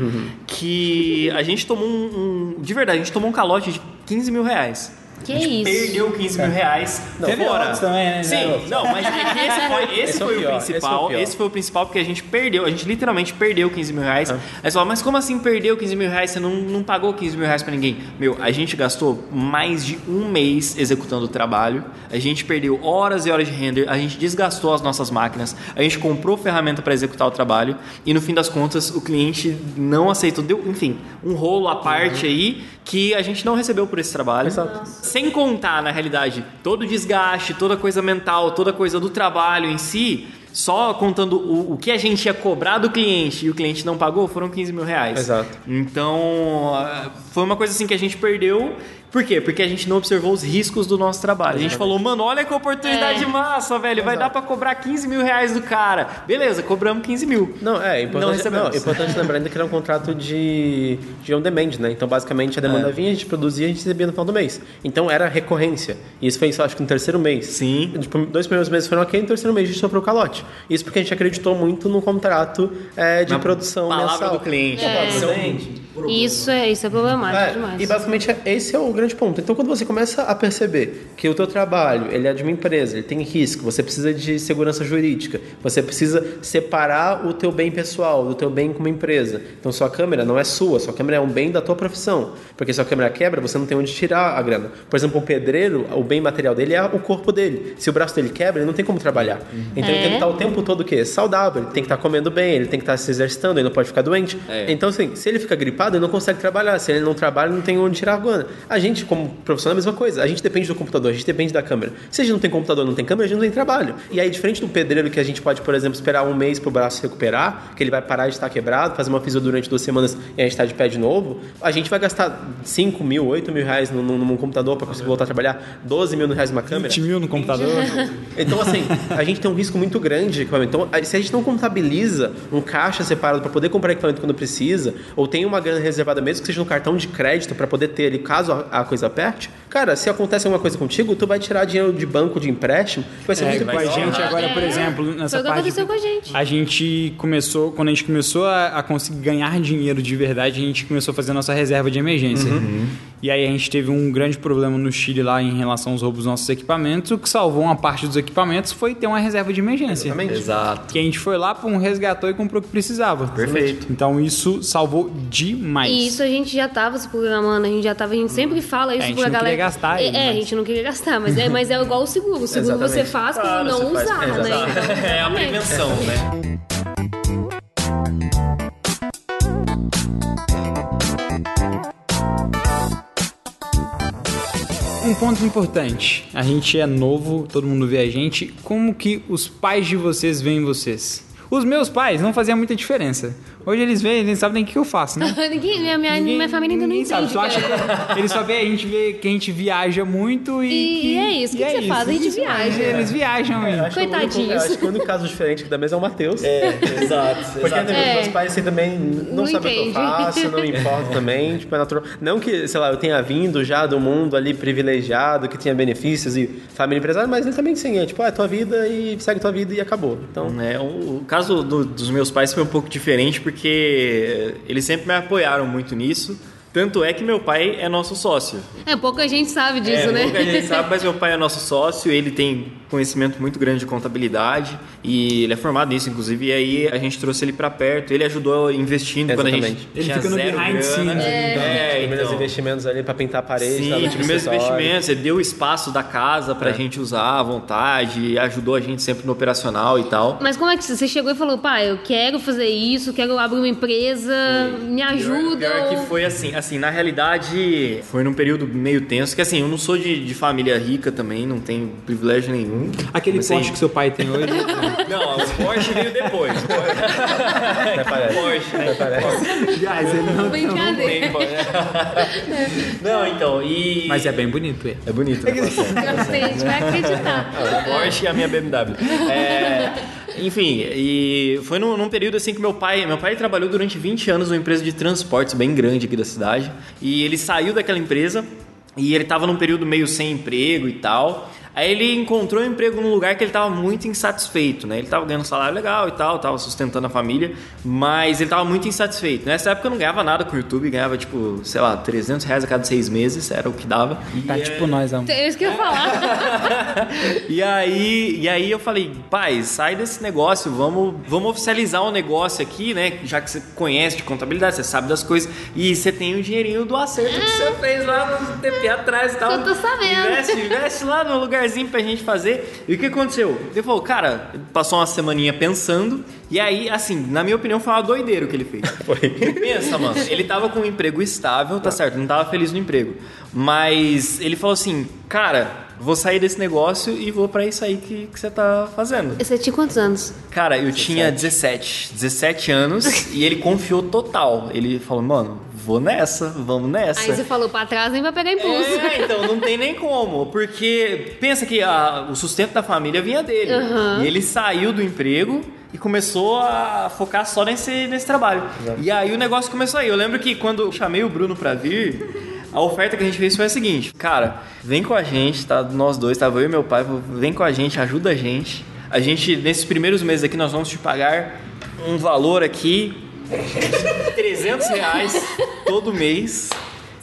que a gente tomou um, um- De verdade, a gente tomou um calote de 15 mil reais. Que a gente isso? perdeu 15 mil reais Teve fora. outros também, né? Sim, não, mas é esse foi, esse Esse é o foi o pior, esse principal. é o pior. Esse foi o principal porque a gente perdeu, a gente literalmente perdeu 15 mil reais. Ah. Aí você fala, mas como assim perdeu 15 mil reais? Você não, não pagou 15 mil reais pra ninguém? Meu, a gente gastou mais de um mês executando o trabalho. A gente perdeu horas e horas de render. A gente desgastou as nossas máquinas. A gente comprou ferramenta para executar o trabalho. E no fim das contas, o cliente não aceitou. Deu, enfim, um rolo à parte aí que a gente não recebeu por esse trabalho. Exato. Sem contar, na realidade, todo o desgaste, toda a coisa mental, toda a coisa do trabalho em si, só contando o, o que a gente ia cobrar do cliente e o cliente não pagou, foram 15 mil reais. Exato. Então, ah, foi uma coisa assim que a gente perdeu. Por quê? Porque a gente não observou os riscos do nosso trabalho. A gente falou, mano, olha que oportunidade É. massa, velho. Vai dar pra cobrar 15 mil reais do cara. Beleza, cobramos 15 mil. Não, é Não importante, recebemos. não, é importante lembrar ainda que era um contrato de, de on demand, né? Então, basicamente, a demanda É. vinha, a gente produzia e a gente recebia no final do mês. Então, era recorrência. E isso foi, só, acho que no terceiro mês. Sim. Tipo, dois primeiros meses foram ok, no terceiro mês a gente sofreu o calote. Isso porque a gente acreditou muito no contrato é, de Na produção palavra mensal. do cliente. É. Isso é um- Isso é, isso é problemático É, demais. e basicamente é- esse é o grande ponto. Então, quando você começa a perceber que o teu trabalho ele é de uma empresa, ele tem risco, você precisa de segurança jurídica, você precisa separar o teu bem pessoal do teu bem como empresa. Então, sua câmera não é sua, sua câmera é um bem da tua profissão. Porque se a câmera quebra, você não tem onde tirar a grana. Por exemplo, um pedreiro, o bem material dele é o corpo dele. Se o braço dele quebra, ele não tem como trabalhar. Então, ele tem que estar o tempo todo o quê? Saudável, ele tem que estar comendo bem, ele tem que estar se exercitando, ele não pode ficar doente. É. Então, assim, se ele fica gripado, ele não consegue trabalhar. Se ele não trabalha, não tem onde tirar a grana. A gente, como profissional, é a mesma coisa. A gente depende do computador, a gente depende da câmera. Se a gente não tem computador, não tem câmera, a gente não tem trabalho. E aí, diferente do pedreiro, que a gente pode, por exemplo, esperar um mês pro braço recuperar, que ele vai parar de estar quebrado, fazer uma fisio durante duas semanas e a gente está de pé de novo, a gente vai gastar 5 mil, 8 mil reais num, num, computador para conseguir voltar a trabalhar, 12 mil reais numa câmera. 20 mil no computador. Então, assim, a gente tem um risco muito grande de equipamento. Então, se a gente não contabiliza um caixa separado para poder comprar equipamento quando precisa, ou tem uma grana reservada mesmo que seja no cartão de crédito para poder ter ali caso a, a coisa aperte, cara, se acontece alguma coisa contigo, tu vai tirar dinheiro de banco, de empréstimo, que vai ser É, muito com a gente agora, por É. exemplo, nessa Foi o que parte. aconteceu com a gente. A gente começou, quando a gente começou a, a conseguir ganhar dinheiro de verdade, a gente começou a fazer nossa reserva de emergência. E aí a gente teve um grande problema no Chile lá em relação aos roubos dos nossos equipamentos. O que salvou uma parte dos equipamentos foi ter uma reserva de emergência. Exatamente. Exato. Que a gente foi lá, pum, resgatou e comprou o que precisava. Perfeito. Então isso salvou demais. E isso a gente já tava se programando, a gente já tava, a gente sempre fala isso É, a gente pra não galera. Gastar É, ele, é, a mas- gente não queria gastar, mas é, mas é igual o seguro. O seguro você faz Claro, não faz. usar, né? Exato. Então, É a prevenção, né? Um ponto importante. A gente é novo, todo mundo vê a gente. Como que os pais de vocês veem vocês? Os meus pais não faziam muita diferença. Hoje eles veem, eles sabem nem o que eu faço, né? Ninguém, minha, minha, Ninguém- minha família ainda não entende. sabe. Tu acha cara. que eles só vê a gente vê que a gente viaja muito e. E- e é isso. O que que você faz? A gente viaja. Eles viajam, que o único- Coitadinhos. eu acho que o único caso diferente aqui da mesa é o Matheus. É, exato. Porque exato. é. É. meus pais assim, também não, Não sabem o que eu faço, não me importo também, tipo, é natural. Não que, sei lá, eu tenha vindo já do mundo ali privilegiado, que tinha benefícios e família empresária, mas ele também sim, é tipo, ah, é tua vida e segue tua vida e acabou. Então, É, o, o caso do- dos meus pais foi um pouco diferente porque eles sempre me apoiaram muito nisso. Tanto é que meu pai é nosso sócio. É, pouca gente sabe disso, é, né? pouca gente sabe, mas meu pai é nosso sócio, ele tem conhecimento muito grande de contabilidade e ele é formado nisso, inclusive. E aí a gente trouxe ele pra perto, ele ajudou investindo quando a gente Exatamente. Ele tinha fica no zero behind scenes, É, primeiros então. investimentos ali pra pintar a parede, Sim, tal, os tipo primeiros investimentos, ele deu o espaço da casa pra gente usar à vontade, ajudou a gente sempre no operacional e tal. Mas como é que você chegou e falou, pai, eu quero fazer isso, quero abrir uma empresa, me ajuda. Pior, pior ou- que foi assim, assim, na realidade, foi num período meio tenso, que assim, eu não sou de, de família rica também, não tenho privilégio nenhum. Aquele Comecei- Porsche que seu pai tem hoje. Não, o Porsche veio depois. parece. Porsche, né? Aliás, ele não Brincadeira. Tem Porsche. Não, então, e... Mas é bem bonito ele. É bonito, né? Gostei, a gente vai acreditar. Porsche e a minha BMW. É, enfim, e foi num, num período assim que meu pai, meu pai trabalhou durante 20 anos numa empresa de transportes bem grande aqui da cidade, e ele saiu daquela empresa e ele estava num período meio sem emprego e tal. Aí ele encontrou um emprego num lugar que ele estava muito insatisfeito, né? Ele estava ganhando um salário legal e tal, estava sustentando a família, mas ele estava muito insatisfeito. Nessa época eu não ganhava nada com o YouTube, ganhava tipo, sei lá, 300 reais a cada seis meses, era o que dava. Tá E, tipo nós, amor. É isso que eu ia falar. e aí, e aí eu falei, pai, sai desse negócio, vamos, vamos oficializar o negócio aqui, né? Já que você conhece de contabilidade, você sabe das coisas, e você tem o dinheirinho do acerto que você fez lá no TP atrás e tal. Eu tô sabendo. Investe, investe lá no lugarzinho pra gente fazer. E o que aconteceu? Ele falou, cara, passou uma semaninha pensando, e aí, assim, na minha opinião, foi uma doideira o que ele fez. Foi. Pensa, mano, ele tava com um emprego estável, tá certo, não tava feliz no emprego. Mas ele falou assim, cara, vou sair desse negócio e vou pra isso aí que, que você tá fazendo. Você tinha quantos anos? Cara, eu tinha 17, 17 anos e ele confiou total. Ele falou, mano, vou nessa, vamos nessa. Aí você falou pra trás, nem vai pegar impulso. É, então não tem nem como, porque pensa que a- o sustento da família vinha dele. E ele saiu do emprego e começou a focar só nesse, nesse trabalho. E aí o negócio começou aí. Eu lembro que quando eu chamei o Bruno pra vir, a oferta que a gente fez foi a seguinte: cara, vem com a gente, tá? Nós dois, tava eu e meu pai, vem com a gente, ajuda a gente. A gente, nesses primeiros meses aqui, nós vamos te pagar um valor aqui 300 reais todo mês.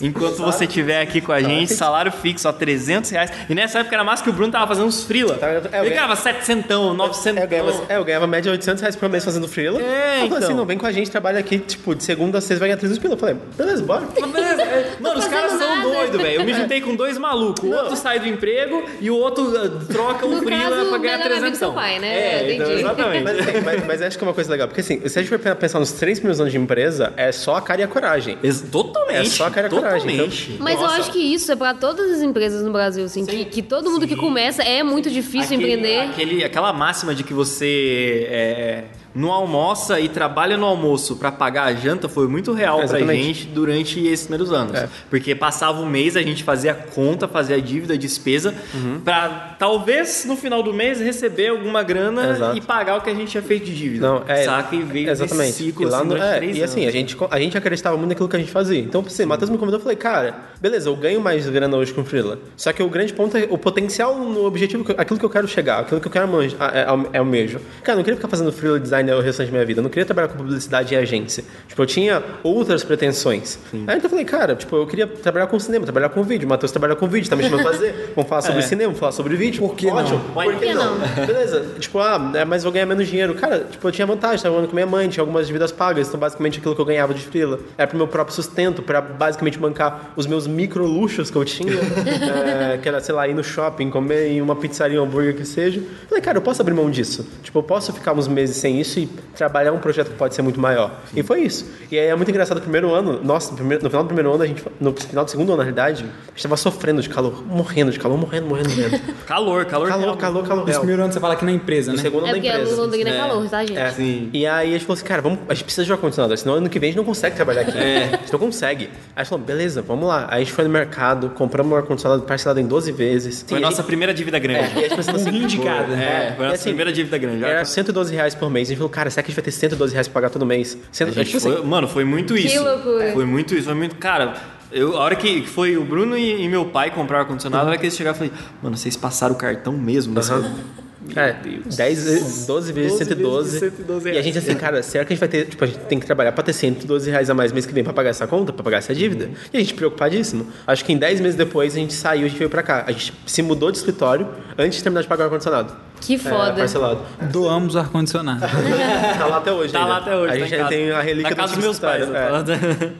Enquanto você estiver aqui com a gente, salário fixo, ó, 300 reais. E nessa época era mais que o Bruno tava fazendo uns frila. Tá, eu- eu Ele ganho- ganhava 700, 900. É, eu ganhava, é, eu ganhava média 800 reais por mês fazendo freela. É, Ela falou então. assim, não, vem com a gente, trabalha aqui, tipo, de segunda a sexta vai ganhar 300 pila. Eu falei, beleza, bora. Mas beleza, é, Mano, os caras são doidos, velho. Eu me juntei com dois malucos. O outro sai do emprego e o outro ah, troca um No caso, pra o ganhar melhor amigo 300. do seu pai, né? É, então, Entendi. exatamente. Mas, assim, mas, mas acho que é uma coisa legal, porque assim, se a gente for pensar nos três primeiros anos de empresa, é só a cara e a coragem. Ex- Totalmente. É só a cara e a coragem, Totalmente. Mas eu Nossa. acho que isso é pra todas as empresas no Brasil, assim, que, que todo mundo que começa é muito difícil Aquele- empreender. aquele- aquela máxima de que você é, não almoça e trabalha no almoço pra pagar a janta foi muito real pra Exatamente. gente durante esses primeiros anos. É. Porque passava um mês, a gente fazia a conta, fazia a dívida, a despesa, Uhum. pra talvez no final do mês receber alguma grana Exato. e pagar o que a gente tinha feito de dívida. Não, é. Saca? E veio Exatamente. esse ciclo e lá assim, no, é, três e assim, a gente, a gente acreditava muito naquilo que a gente fazia. Então, o Matheus me convidou e falei, cara, beleza, eu ganho mais grana hoje com freela. Só que o grande ponto é o potencial no objetivo, aquilo que eu quero chegar, aquilo que eu quero manjar, é, é, o mesmo. Cara, eu não queria ficar fazendo freela design o restante da minha vida. Eu não queria trabalhar com publicidade em agência. Tipo, eu tinha outras pretensões. Aí então eu falei, cara, tipo, eu queria trabalhar com cinema, trabalhar com vídeo. O Matheus trabalha com vídeo, tá me chamando pra fazer. Vamos falar sobre cinema, vamos falar sobre vídeo. Por que não? Ótimo. Why Por que not? não? Beleza, tipo, ah, é, mas vou ganhar menos dinheiro. Cara, tipo, eu tinha vantagem, tava morando com minha mãe, tinha algumas dívidas pagas, então basicamente aquilo que eu ganhava de frila era pro meu próprio sustento, pra basicamente bancar os meus micro luxos que eu tinha, é, que era, sei lá, ir no shopping, comer em uma pizzaria, um hambúrguer que seja. Falei, cara, eu posso abrir mão disso. Tipo, eu posso ficar uns meses sem isso e trabalhar um projeto que pode ser muito maior. E foi isso. E aí é muito engraçado, no primeiro ano, nossa, no, primeiro- no final do primeiro ano, a gente, no final do segundo ano, na realidade, a gente tava sofrendo de calor, morrendo de calor, morrendo, morrendo, morrendo. Calor, calor, calor, real. calor, calor, Esse real. primeiro ano você fala aqui na empresa, No né? segundo É ano da porque a empresa. É É. calor, tá, gente? É. Sim. E aí a gente falou assim, cara, vamos, a gente precisa de um ar-condicionado, senão ano que vem a gente não consegue trabalhar aqui. É. A gente não consegue. Aí a gente falou, beleza, vamos lá. Aí a gente foi no mercado, compramos um ar-condicionado parcelado em 12 vezes. Foi a nossa primeira dívida gente- grande. É, e a gente pensando assim, rim de pô, cada. É, foi a nossa assim, primeira dívida grande. Era 112 reais por mês. A gente falou, cara, será que a gente vai ter 112 reais pra pagar todo mês? Cento- A gente tipo assim, foi- mano, foi muito isso. loucura. Foi muito isso, foi muito. Cara, eu, a hora que foi o Bruno e, e meu pai comprar o ar-condicionado, a hora que eles chegaram, eu falei, mano, vocês passaram o cartão mesmo nessa. É, 10, vezes- 12 vezes 12 112. vezes 112 E a gente assim, cara, será que a gente vai ter, tipo, a gente tem que trabalhar pra ter 112 reais a mais mês que vem pra pagar essa conta, pra pagar essa dívida? E a gente preocupadíssimo. Acho que em 10 meses depois a gente saiu, a gente veio pra cá. A gente se mudou de escritório antes de terminar de pagar o ar-condicionado. Que É, foda. parcelado. Doamos o ar-condicionado. Tá lá até hoje. Tá ainda. lá até hoje. A tá gente ainda casa. tem a relíquia Na casa do dos meus pais. é. tá.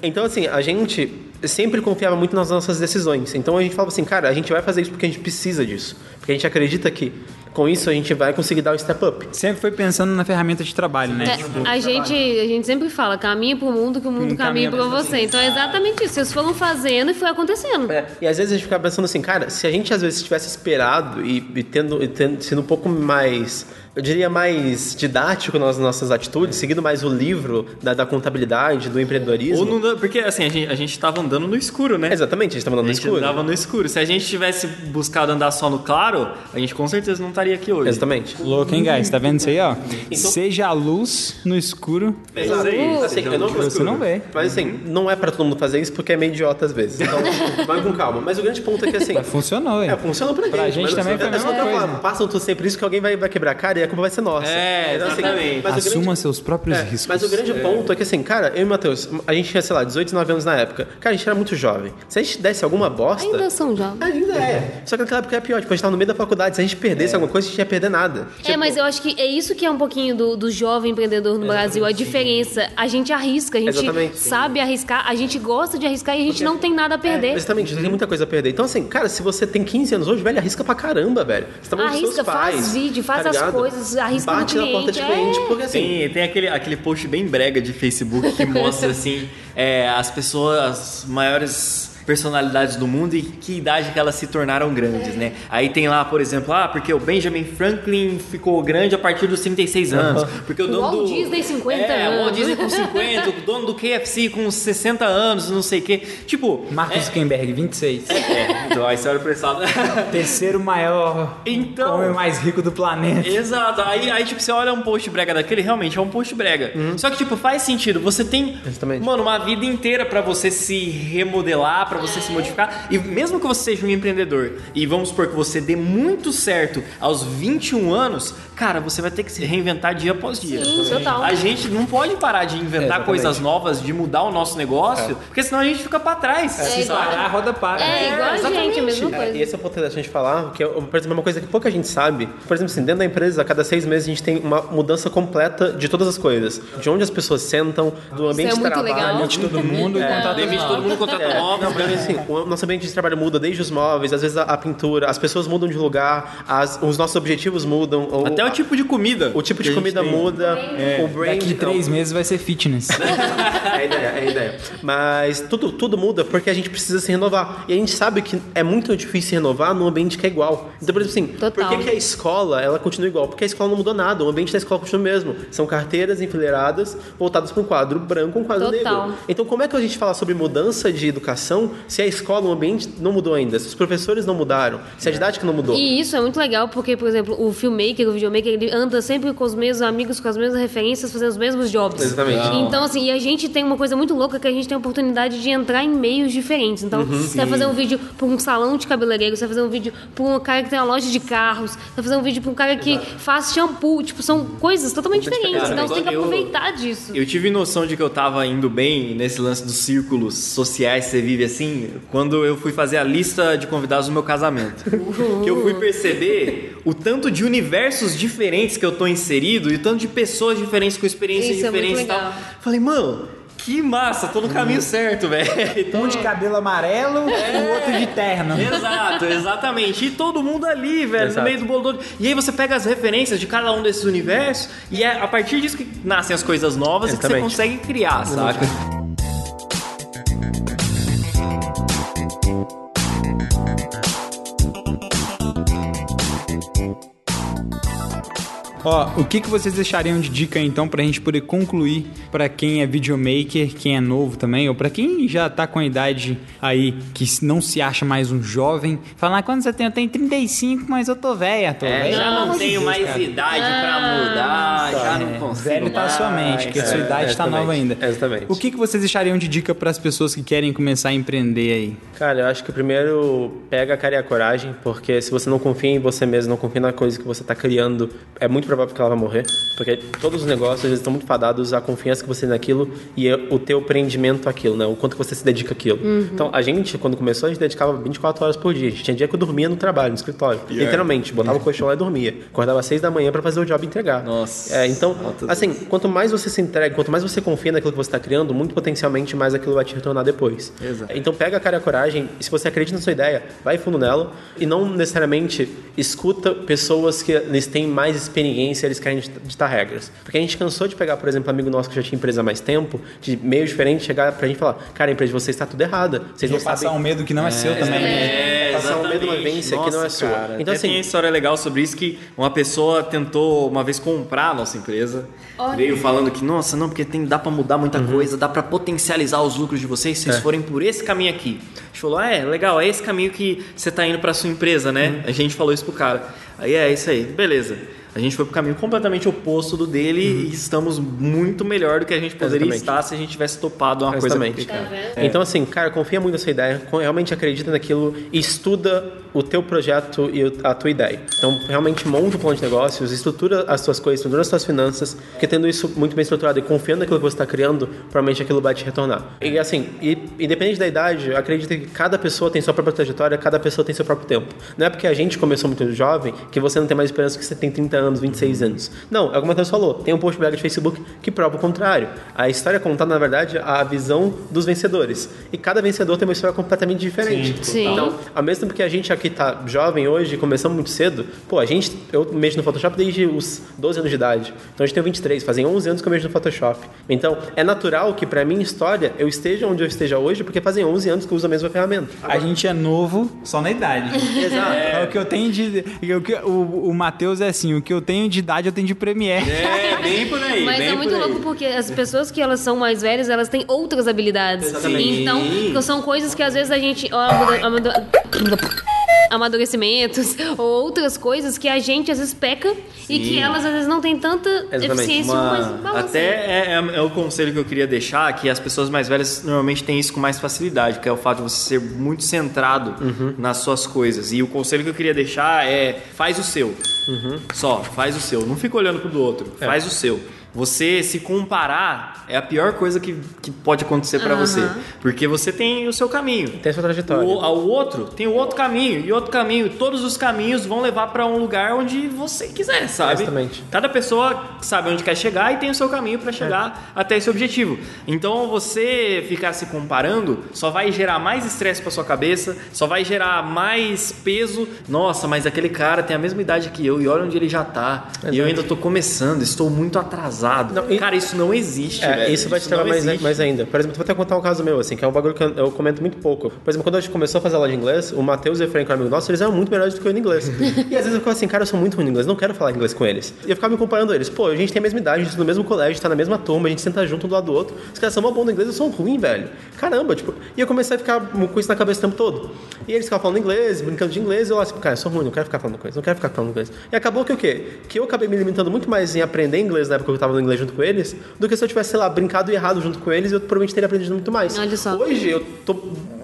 Então, assim, a gente sempre confiava muito nas nossas decisões. Então a gente falava assim, cara, a gente vai fazer isso porque a gente precisa disso. Porque a gente acredita que Com isso, a gente vai conseguir dar o step up. Sempre foi pensando na ferramenta de trabalho, né? É, Tipo, a, gente, a gente sempre fala, caminha pro mundo que o mundo Um caminha caminha pra você. Então é exatamente isso. Vocês foram fazendo e foi acontecendo. É, e às vezes a gente fica pensando assim, cara, se a gente às vezes tivesse esperado e, e tendo, e tendo sido um pouco mais, eu diria mais didático nas nossas atitudes, seguindo mais o livro da, da contabilidade, do empreendedorismo. Ou não, porque assim, a gente, a gente tava andando no escuro, né? Exatamente, a gente estava andando A no gente escuro. andava no escuro. Se a gente tivesse buscado andar só no claro, a gente com certeza não estaria aqui hoje. Exatamente. Louco, hein, guys? Tá vendo isso aí, ó? Seja a luz no escuro. É isso aí. Assim, eu não, Você não vê. Mas assim, não é pra todo mundo fazer isso porque é meio idiota às vezes. Então, vai com calma. Mas o grande ponto é que assim. Funcionou, hein? É, funciona pra gente. Pra gente mas, também assim, foi a é mesma pra coisa. tudo sempre isso que alguém vai, vai quebrar a cara e a culpa vai ser nossa. É, Então, assim, exatamente. Assuma grande- seus próprios É, riscos. mas o grande ponto é que assim, cara, eu e o Matheus, a gente tinha, sei lá, 18, 19 anos na época. Cara, a gente era muito jovem. Se a gente desse alguma bosta. Ainda são jovens. Ainda é. Só que naquela época era pior. Tipo, a gente tava no meio da faculdade. Se a gente perdesse alguma coisa, a gente ia perder nada. É, mas eu acho que é isso que é um pouquinho do, do jovem empreendedor no Brasil. A diferença, a gente arrisca, a gente Exatamente. sabe arriscar, a gente gosta de arriscar e a gente não tem nada a perder. Exatamente, a gente tem muita coisa a perder. Então, assim, cara, se você tem 15 anos hoje, velho, arrisca pra caramba, velho. Você tá Arrisca, seus pais, faz vídeo, faz tá as ligado? Coisas, arrisca Bate na porta de cliente, é. porque assim. Tem, tem aquele, aquele post bem brega de Facebook que mostra assim é, as pessoas as maiores personalidades do mundo e que idade que elas se tornaram grandes, né? Aí tem lá, por exemplo, ah, porque o Benjamin Franklin ficou grande a partir dos 36 anos, porque o O dono Walt do Disney, 50 é, o Walt anos. Disney com 50, o dono do KFC com 60 anos, não sei o quê. Tipo, Marcos Zuckerberg, 26. é, então aí você olha pra esse lado. Terceiro maior Então- homem mais rico do planeta. Exato. Aí, aí, tipo, você olha um post brega daquele, realmente é um post brega. Só que, tipo, faz sentido. Você tem, Exatamente. mano, uma vida inteira pra você se remodelar, pra você se modificar. E mesmo que você seja um empreendedor, e vamos supor que você dê muito certo aos 21 anos, cara, você vai ter que se reinventar dia após dia. Sim, total. A gente não pode parar de inventar Exatamente. coisas novas, de mudar o nosso negócio, porque senão a gente fica pra trás. É? Parar, a roda para. É, igual a exatamente. gente, a mesma É, coisa. e esse é o ponto da gente falar, que é, por exemplo, uma coisa que pouca gente sabe. Por exemplo, assim, dentro da empresa, a cada seis meses a gente tem uma mudança completa de todas as coisas. De onde as pessoas sentam, do ambiente é de trabalho. legal. Demite todo mundo contrata Demite todo mundo, contrata É, novos. não, mas assim, o nosso ambiente de trabalho muda desde os móveis, às vezes a, a pintura, as pessoas mudam de lugar, as- os nossos objetivos mudam. ou- Até o tipo de comida. o tipo de comida tem. muda, o brand. Daqui três meses vai ser fitness. É a ideia, é a ideia. Mas tudo, tudo muda porque a gente precisa se renovar. E a gente sabe que é muito difícil se renovar num ambiente que é igual. Então, por exemplo, assim, Total. por que, que a escola ela continua igual? Porque a escola não mudou nada, o ambiente da escola continua o mesmo. São carteiras enfileiradas voltadas para um quadro branco um quadro Total. negro. Então, como é que a gente fala sobre mudança de educação se a escola, o ambiente não mudou ainda? Se os professores não mudaram? Se a didática não mudou? E isso é muito legal porque, por exemplo, o filmmaker, o videomaker, ele anda sempre com os mesmos amigos, com as mesmas referências, fazendo os mesmos jobs. Exatamente. Então, assim, e a gente tem uma coisa muito louca que a gente tem a oportunidade de entrar em meios diferentes. Então, você vai fazer um vídeo pra um salão de cabeleireiro, você vai fazer um vídeo pra um cara que tem uma loja de carros, você vai fazer um vídeo pra um cara que faz shampoo. Tipo, são coisas totalmente diferentes. Cara, então, você tem que eu- aproveitar disso. Eu tive noção de que eu tava indo bem nesse lance dos círculos sociais que você vive assim, quando eu fui fazer a lista de convidados do meu casamento. que eu fui perceber o tanto de universos diferentes que eu tô inserido e o tanto de pessoas diferentes com experiências Isso é muito diferentes e tal. Falei, mano, que massa, tô no caminho certo, velho. Então, Um de cabelo amarelo o outro de terno. Exato, exatamente. E todo mundo ali, velho, Exato. no meio do bolo todo. E aí você pega as referências de cada um desses universos e é a partir disso que nascem as coisas novas e que você Exatamente. consegue criar, saca? Ó, o que, que vocês deixariam de dica então pra gente poder concluir pra quem é videomaker, quem é novo também, ou pra quem já tá com a idade aí que não se acha mais um jovem, falar ah, quando você tem? Eu tenho 35, mas eu tô velha, tô É, velha. já não de tenho Deus, mais cara. idade pra mudar, já não consigo. Velho tá a sua mente, porque a sua é, idade tá nova ainda. exatamente. O que, que vocês deixariam de dica pras pessoas que querem começar a empreender aí? Cara, eu acho que primeiro pega a cara e a coragem, porque se você não confia em você mesmo, não confia na coisa que você está criando, é muito provável que ela vai morrer, porque todos os negócios eles estão muito fadados à confiança que você tem naquilo e o teu prendimento àquilo, né? O quanto que você se dedica àquilo. Então, a gente, quando começou, a gente dedicava 24 horas por dia. A gente tinha dia que eu dormia no trabalho, no escritório. Literalmente, botava o colchão lá e dormia. Acordava às 6 da manhã para fazer o job e entregar. Nossa. É, então, Altas assim, quanto mais você se entrega, quanto mais você confia naquilo que você está criando, muito potencialmente mais aquilo vai te retornar depois. Exato. Então pega a cara e a coragem, e se você acredita na sua ideia, vai fundo nela e não necessariamente escuta pessoas que eles têm mais experiência, eles querem ditar regras. Porque a gente cansou de pegar, por exemplo, um amigo nosso que já tinha empresa há mais tempo, de meio diferente, chegar pra gente e falar, cara, a empresa de vocês está tudo errada. Vocês não Vou passar sabem um medo que não é, seu também. né? É, Passar um medo, uma vivência que não é sua. cara. Então, assim- tem história legal sobre isso que uma pessoa tentou uma vez comprar a nossa empresa. Veio falando que, nossa, não, porque tem, dá pra mudar muita Uhum. coisa, dá pra potencializar os lucros de vocês se vocês É. forem por esse caminho aqui. A gente falou, ah, é, legal, é esse caminho que você tá indo pra sua empresa, né? Uhum. A gente falou isso pro cara. Aí é isso aí, beleza. A gente foi pro caminho completamente oposto do dele e estamos muito melhor do que a gente poderia Uhum. Exatamente. estar se a gente tivesse topado uma Exatamente. coisa. Tá vendo? Então, assim, cara, confia muito nessa ideia, realmente acredita naquilo e estuda o teu projeto e o- a tua ideia. Então, realmente monta um plano de negócios, estrutura as tuas coisas, estrutura as tuas finanças, porque tendo isso muito bem estruturado e confiando naquilo que você está criando, provavelmente aquilo vai te retornar. E, assim, e, independente da idade, acredita que cada pessoa tem sua própria trajetória, cada pessoa tem seu próprio tempo. Não é porque a gente começou muito jovem que você não tem mais esperança que você tem 30 anos, 26 anos. Não, é como o Matheus falou, tem um post blog de Facebook que prova o contrário. A história é contada, na verdade, a visão dos vencedores. E cada vencedor tem uma história completamente diferente. Sim. Então, ao mesmo tempo que a gente aqui tá jovem hoje, começamos muito cedo, pô, a gente, eu mexo no Photoshop desde os 12 anos de idade. Então a gente tem 23, fazem 11 anos que eu mexo no Photoshop. Então, é natural que pra minha história eu esteja onde eu esteja hoje, porque fazem 11 anos que eu uso a mesma ferramenta. A gente é novo só na idade. Exato. É. O que eu tenho de. O, que, o, o Matheus é assim: o que eu tenho de idade eu tenho de Premiere. É, bem por aí. Mas bem é muito louco porque as pessoas que elas são mais velhas, elas têm outras habilidades. Exatamente. Então, são coisas que às vezes a gente. ó, Amadurecimentos ou outras coisas que a gente às vezes peca e que elas às vezes não têm tanta Exatamente. eficiência, Uma- mas até é, é- é o conselho que eu queria deixar, que as pessoas mais velhas normalmente têm isso com mais facilidade, que é o fato de você ser muito centrado Uhum. nas suas coisas. E o conselho que eu queria deixar é faz o seu. Uhum. Só, faz o seu. Não fica olhando pro do outro. É. Faz o seu. Você se comparar é a pior coisa que, que pode acontecer pra você. Porque você tem o seu caminho. Tem a sua trajetória. O, ao outro tem o outro caminho e outro caminho. Todos os caminhos vão levar pra um lugar onde você quiser, sabe? Exatamente. Cada pessoa sabe onde quer chegar e tem o seu caminho pra chegar até esse objetivo. Então você ficar se comparando só vai gerar mais estresse pra sua cabeça, só vai gerar mais peso. Nossa, mas aquele cara tem a mesma idade que eu e olha onde ele já tá. E eu ainda tô começando, estou muito atrasado. Não, e- Cara, isso não existe, É, velho. isso vai te travar não mais, existe. mais ainda. Por exemplo, vou até contar um caso meu, assim, que é um bagulho que eu, eu comento muito pouco. Por exemplo, quando a gente começou a fazer aula de inglês, o Matheus e o Efraim, que é um amigo nosso, eles eram muito melhores do que eu em inglês. e às vezes eu ficava assim, cara, eu sou muito ruim em inglês, não quero falar inglês com eles. E eu ficava me comparando a eles. Pô, a gente tem a mesma idade, a gente estuda no mesmo colégio, tá na mesma turma, a gente senta junto um do lado do outro. Os caras são uma bom no inglês, eu sou ruim, velho. Caramba, tipo... E eu comecei a ficar com isso na cabeça o tempo todo. E eles ficavam falando inglês, brincando de inglês, e eu lá assim, cara, eu sou ruim, não quero ficar falando inglês, não quero ficar falando inglês. E acabou que o quê? Que eu acabei me limitando muito mais em aprender inglês na época que eu tava no inglês junto com eles, do que se eu tivesse, sei lá, brincado e errado junto com eles, eu provavelmente teria aprendido muito mais. Olha só. Hoje eu tô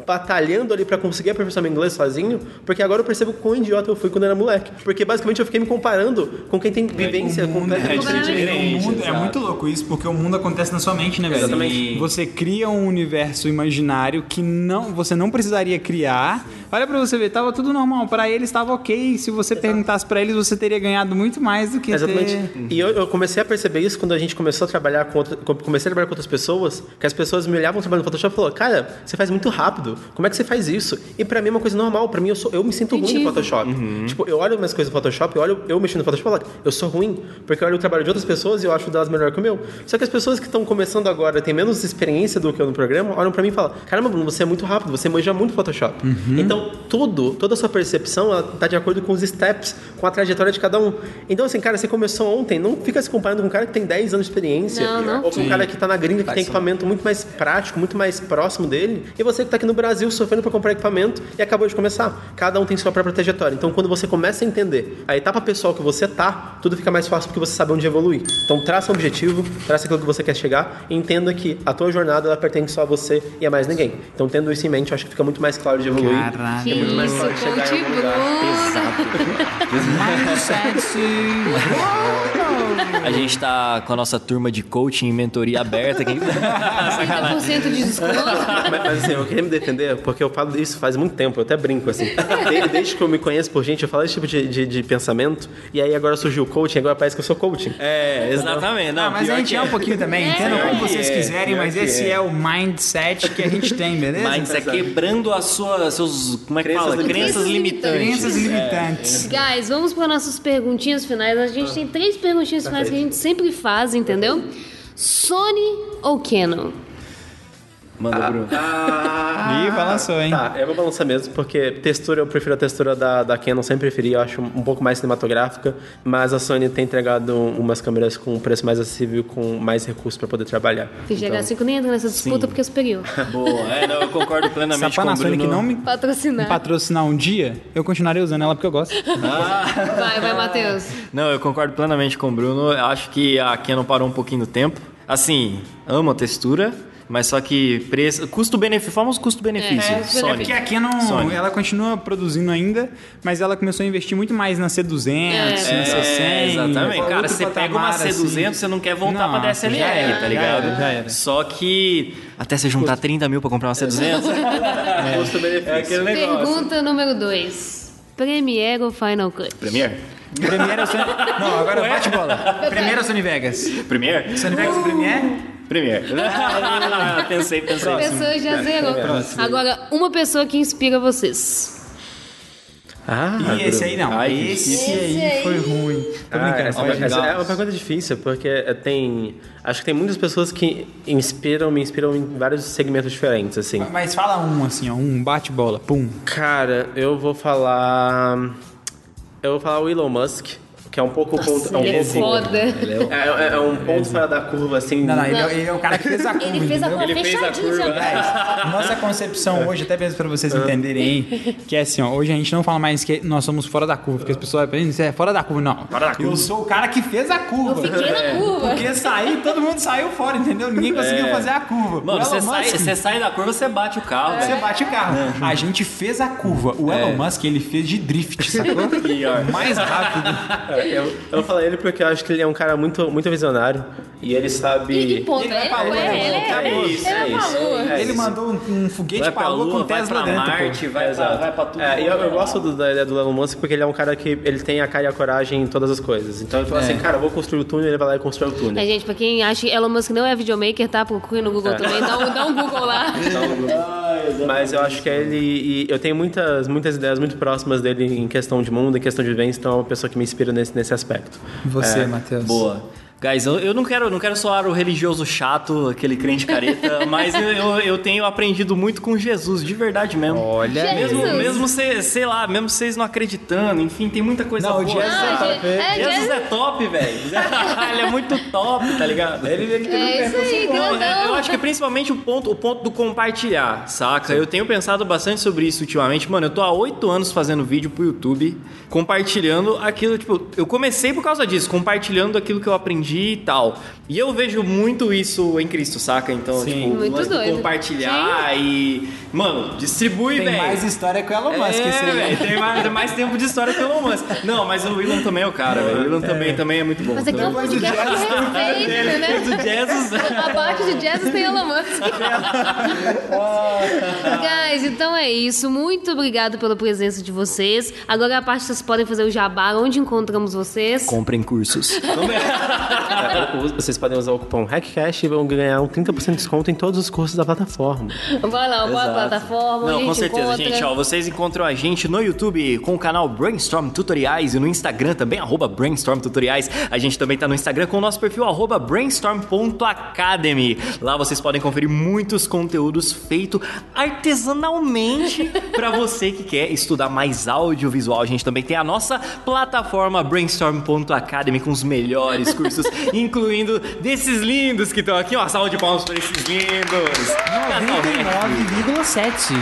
batalhando ali pra conseguir aperfeiçoar meu inglês sozinho, porque agora eu percebo quão idiota eu fui quando era moleque. Porque basicamente eu fiquei me comparando com quem tem vivência O mundo completa é, e diferente, diferente. o mundo é exato. muito louco isso, porque o mundo acontece na sua mente, né, velho? Exatamente. Você cria um universo imaginário que não, você não precisaria criar. Olha pra você ver, tava tudo normal. Pra eles tava ok. Se você perguntasse pra eles, você teria ganhado muito mais do que Exatamente. ter... E eu, eu comecei a perceber isso quando a gente começou a trabalhar com outra, comecei a trabalhar com outras pessoas, que as pessoas me olhavam trabalhando no Photoshop e falaram, cara, você faz muito rápido. Como é que você faz isso? E pra mim é uma coisa normal. Pra mim eu sou, eu me sinto ruim no. Photoshop. Tipo, eu olho minhas coisas no Photoshop, eu olho eu mexendo no Photoshop e falo, eu sou ruim, porque eu olho o trabalho de outras pessoas e eu acho delas melhor que o meu. Só que as pessoas que estão começando agora, têm menos experiência do que eu no programa, olham pra mim e falam, caramba, Bruno, você é muito rápido, você manja muito Photoshop. Então, tudo, toda a sua percepção ela tá de acordo com os steps, com a trajetória de cada um. Então, assim, cara, você começou ontem, não fica se comparando com um cara que tem 10 anos de experiência, Não, não. ou com um cara que tá na gringa, que tem equipamento muito mais prático, muito mais próximo dele, e você que tá aqui no Brasil sofrendo pra comprar equipamento e acabou de começar. Cada um tem sua própria trajetória. Então, quando você começa a entender a etapa pessoal que você tá, tudo fica mais fácil porque você sabe onde evoluir. Então, traça um objetivo, traça aquilo que você quer chegar e entenda que a tua jornada ela pertence só a você e a mais ninguém. Então, tendo isso em mente, eu acho que fica muito mais claro de evoluir. Caraca. Que É muito mais isso, fácil chegar em coach algum lugar. A gente tá com a nossa turma de coaching e mentoria aberta. Quem... 30% de desconto. Mas, mas, assim, eu queria me defender porque eu falo isso faz muito tempo, eu até brinco assim. Desde, que eu me conheço por gente, eu falo esse tipo de, de, de pensamento. E aí agora surgiu o coaching, agora parece que eu sou coaching. É, exatamente. Não, Ah, mas a gente que é um pouquinho também, entendam Pior como vocês é, quiserem, mas esse é. é o mindset que a gente tem, beleza? Mindset quebrando as suas, seus, como é que Crenças fala? limitantes. Crenças limitantes. Crenças limitantes. Guys, vamos para nossas perguntinhas finais. A gente tem três perguntinhas finais que a gente sempre faz, entendeu? Sony ou Canon? Manda, Bruno. Ih, balançou, hein? Tá, eu vou balançar mesmo, porque textura, eu prefiro a textura da, da Canon, sempre preferi, eu acho um pouco mais cinematográfica, mas a Sony tem entregado umas câmeras com um preço mais acessível, com mais recursos para poder trabalhar. FGH5 nem entra nessa disputa porque é superior. Boa. É, não, eu concordo Se a plenamente com o Panasonic Bruno. não me Patrocinar. patrocinar um dia, eu continuarei usando ela porque eu gosto. Vai, vai, Matheus. Não, eu concordo plenamente com o Bruno. Eu acho que a Canon parou um pouquinho no tempo. Assim, amo a textura, mas só que preço, custo-benefício, famoso custo-benefício. É, Sony. É porque a Canon, Sony. ela continua produzindo ainda, mas ela começou a investir muito mais na C200, É. na C100. É, exatamente. Cara, você pega uma patamar, C200, assim. você não quer voltar Não, pra DSLR, já era, tá já ligado? era, já era. Só que até você juntar 30 mil pra comprar uma C200, Custo-benefício. é aquele negócio. Pergunta número 2. Premiere ou Final Cut? Premiere? Premiere ou Sony... Não, agora bate bola. Premiere ou Sony Vegas? Premiere? Sony Vegas ou Premiere? Premiere. pensei, pensei. A pessoa já zerou. Agora, uma pessoa que inspira vocês. Ah, E esse aí não. Ai, esse, esse aí aí. foi ruim. Tô Ah, brincando. essa, dar. é uma pergunta difícil, porque eh, tem. Acho que tem muitas pessoas que inspiram, me inspiram em vários segmentos diferentes, assim. Mas fala um assim, ó, um bate-bola, pum. Cara, eu vou falar. Eu vou falar o Elon Musk, que é um pouco. contra- é um é pouco- foda. É, é- é um ponto fora da curva, assim. Não, não, ele, é- ele é o cara que fez a curva, Ele fez a curva Ele fez a curva. já. Nossa concepção hoje, até mesmo pra vocês entenderem aí, que é assim, ó, hoje a gente não fala mais que nós somos fora da curva, porque as pessoas pensam, você é fora da curva, não. Fora da curva. Eu sou o cara que fez a curva. Eu fiquei na curva. Porque sair, todo mundo saiu fora, entendeu? Ninguém conseguiu fazer a curva. Mano, você sai, você sai da curva, você bate o carro, você bate o carro. A gente fez a curva. O Elon Musk, ele fez de drift, sacou? Mais rápido. É, Eu, eu vou falar ele porque eu acho que ele é um cara muito, muito visionário. E ele sabe. E, e ponto. Ele vai Ele, é, ele, ele é, vai ele, é, É isso, é ele mandou um, um foguete Vai pra pra lua com vai Tesla pra dentro. pô. Marte, vai pra, Exato. vai pra tudo. É, eu, eu gosto do- da ideia do Elon Musk porque ele é um cara que ele tem a cara e a coragem em todas as coisas. Então ele fala assim, cara, eu vou construir o túnel, ele vai lá e constrói o túnel. É, gente, pra quem acha que Elon Musk não é videomaker, tá? Procure no Google também. Dá um, dá um Google lá. Mas eu acho que ele. E eu tenho muitas, muitas ideias muito próximas dele em questão de mundo, em questão de vivência, então é uma pessoa que me inspira nesse, nesse aspecto. Você, É, Matheus. Boa. Guys, eu, eu não quero, não quero soar o religioso chato, aquele crente careta, mas eu, eu, eu tenho aprendido muito com Jesus, de verdade mesmo. Olha, Mesmo, Jesus. mesmo cê- sei lá, mesmo vocês não acreditando, enfim, tem muita coisa Não, boa. Jesus é Ah, top. gente, é, Jesus Jesus- é top, velho. Ele é muito top, tá ligado? Ele, É isso aí, Não, eu- acho que principalmente o ponto, o ponto do compartilhar, saca? Eu tenho pensado bastante sobre isso ultimamente. Mano, eu tô há oito anos fazendo vídeo pro YouTube, compartilhando aquilo, tipo, eu comecei por causa disso, compartilhando aquilo que eu aprendi e tal. E eu vejo muito isso em Cristo, saca? Então, Sim. tipo, o Muito doido. compartilhar e. Mano, distribui, Tem velho. mais história que o Elon Musk, É, esse aí. velho, tem mais, tem mais tempo de história que o Elon Musk. Não, mas o Elon também é o cara, velho. O Elon também, também é muito bom. Mas aqui é um Depois do podcast de Jesus, respeito, né? do Jesus. Abaixo de Jesus tem Elon Musk. Guys, então é isso. Muito obrigado pela presença de vocês. Agora a parte vocês podem fazer o jabá. Onde encontramos vocês? Comprem cursos. É, vocês podem usar o cupom HackCast e vão ganhar um 30% de desconto em todos os cursos da plataforma. Vai lá, qual a plataforma? Não, com certeza, encontra? gente. Ó, vocês encontram a gente no YouTube com o canal Brainstorm Tutoriais e no Instagram também, arroba Brainstorm Tutoriais. A gente também tá no Instagram com o nosso perfil, arroba brainstorm.academy. Lá vocês podem conferir muitos conteúdos feitos artesanalmente pra você que quer estudar mais audiovisual. A gente também tem a nossa plataforma brainstorm.academy com os melhores cursos incluindo desses lindos que estão aqui. Uma salva de palmas para esses lindos. 99,7.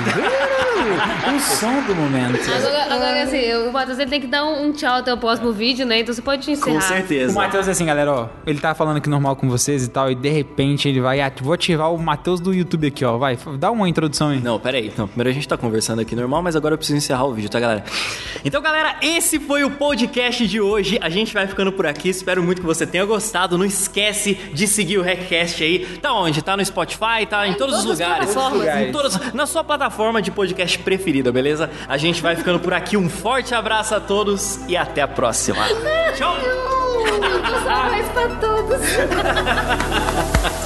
o som do momento. Agora, agora assim, o Matheus ele tem que dar um, um tchau até o próximo vídeo, né? Então você pode encerrar. Com O certeza. Matheus é assim, galera, ó. Ele tá falando aqui normal com vocês e tal, e de repente ele vai. Vou ativar o Matheus do YouTube aqui, ó. Vai, dá uma introdução aí. Não, peraí. Não, primeiro a gente tá conversando aqui normal, mas agora eu preciso encerrar o vídeo, tá, galera? Então, galera, esse foi o podcast de hoje. A gente vai ficando por aqui. Espero muito que você tenha gostado. Não esquece de seguir o Hackcast aí. Tá onde? Tá no Spotify, tá em todos os lugares. Em todas, na sua plataforma de podcast preferida, beleza? A gente vai ficando por aqui. Um forte abraço a todos e até a próxima. Tchau! Só mais pra todos.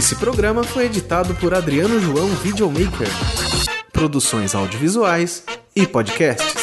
Esse programa foi editado por Adriano João Videomaker. Produções audiovisuais e podcasts.